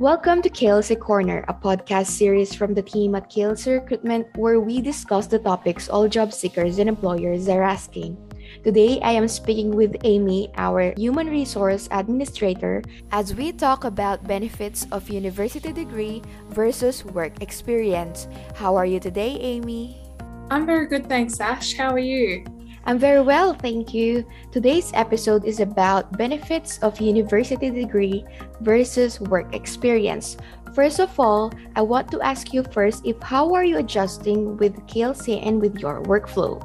Welcome to KLC Corner, a podcast series from the team at KLC Recruitment where we discuss the topics all job seekers and employers are asking. Today, I am speaking with Amy, our Human Resource Administrator, as we talk about benefits of university degree versus work experience. How are you today, Amy? I'm very good, thanks, Ash. How are you? I'm very well, thank you. Today's episode is about benefits of university degree versus work experience. First of all, I want to ask you first if how are you adjusting with KLC and with your workflow?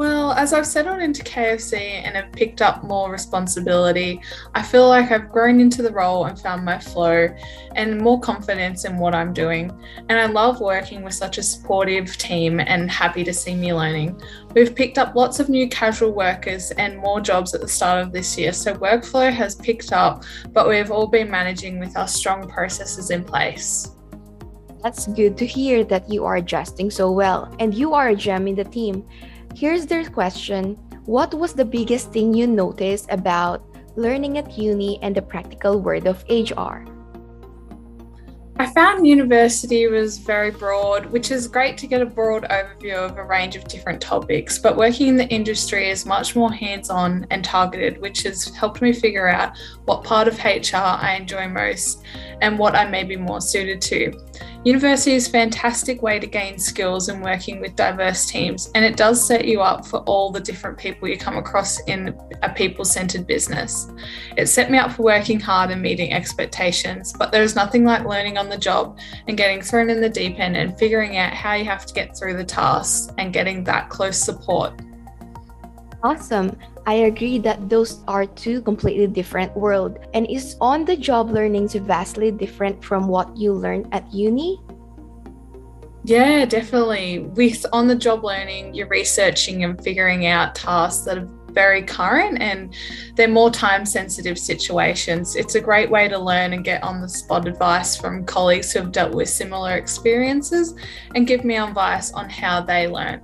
Well, as I've settled into KLC and have picked up more responsibility, I feel like I've grown into the role and found my flow and more confidence in what I'm doing. And I love working with such a supportive team and happy to see me learning. We've picked up lots of new casual workers and more jobs at the start of this year, so workflow has picked up, but we've all been managing with our strong processes in place. That's good to hear that you are adjusting so well and you are a gem in the team. Here's their question What was the biggest thing you noticed about learning at uni and the practical world of HR? I found university was very broad, which is great to get a broad overview of a range of different topics. But working in the industry is much more hands on and targeted, which has helped me figure out what part of HR I enjoy most and what I may be more suited to. University is a fantastic way to gain skills in working with diverse teams, and it does set you up for all the different people you come across in a people centered business. It set me up for working hard and meeting expectations, but there is nothing like learning on the job and getting thrown in the deep end and figuring out how you have to get through the tasks and getting that close support. Awesome. I agree that those are two completely different worlds. And is on the job learning vastly different from what you learned at uni? Yeah, definitely. With on the job learning, you're researching and figuring out tasks that are very current and they're more time sensitive situations. It's a great way to learn and get on the spot advice from colleagues who have dealt with similar experiences and give me advice on how they learn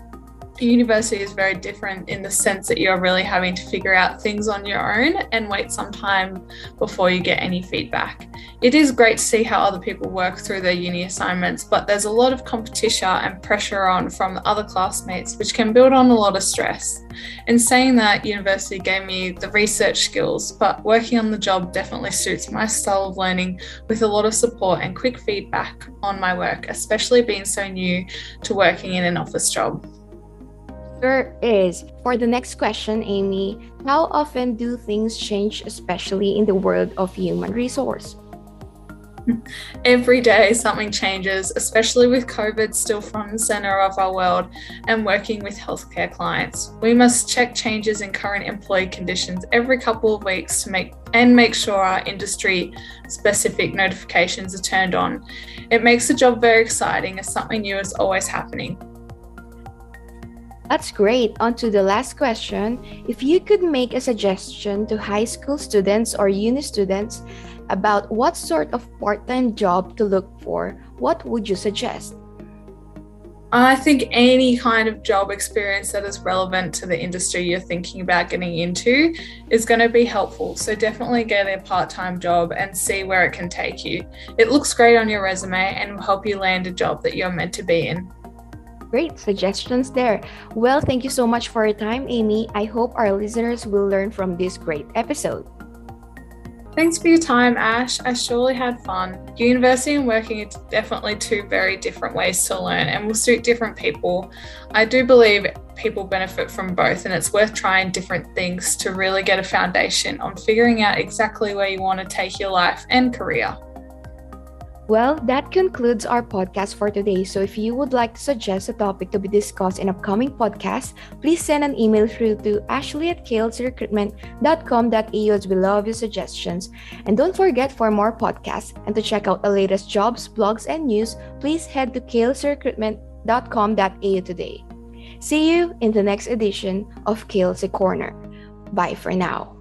university is very different in the sense that you're really having to figure out things on your own and wait some time before you get any feedback. It is great to see how other people work through their uni assignments, but there's a lot of competition and pressure on from other classmates, which can build on a lot of stress. In saying that, university gave me the research skills, but working on the job definitely suits my style of learning with a lot of support and quick feedback on my work, especially being so new to working in an office job. Sure is. For the next question, Amy, how often do things change, especially in the world of human resource? Every day something changes, especially with COVID still front and center of our world and working with healthcare clients. We must check changes in current employee conditions every couple of weeks to make and make sure our industry specific notifications are turned on. It makes the job very exciting as something new is always happening. That's great. On to the last question. If you could make a suggestion to high school students or uni students about what sort of part time job to look for, what would you suggest? I think any kind of job experience that is relevant to the industry you're thinking about getting into is going to be helpful. So definitely get a part time job and see where it can take you. It looks great on your resume and will help you land a job that you're meant to be in. Great suggestions there. Well, thank you so much for your time, Amy. I hope our listeners will learn from this great episode. Thanks for your time, Ash. I surely had fun. University and working are definitely two very different ways to learn and will suit different people. I do believe people benefit from both, and it's worth trying different things to really get a foundation on figuring out exactly where you want to take your life and career. Well, that concludes our podcast for today. So if you would like to suggest a topic to be discussed in upcoming podcasts, please send an email through to ashley at klcrecruitment.com.au as we love your suggestions. And don't forget for more podcasts and to check out the latest jobs, blogs, and news, please head to klcrecruitment.com.au today. See you in the next edition of KLC Corner. Bye for now.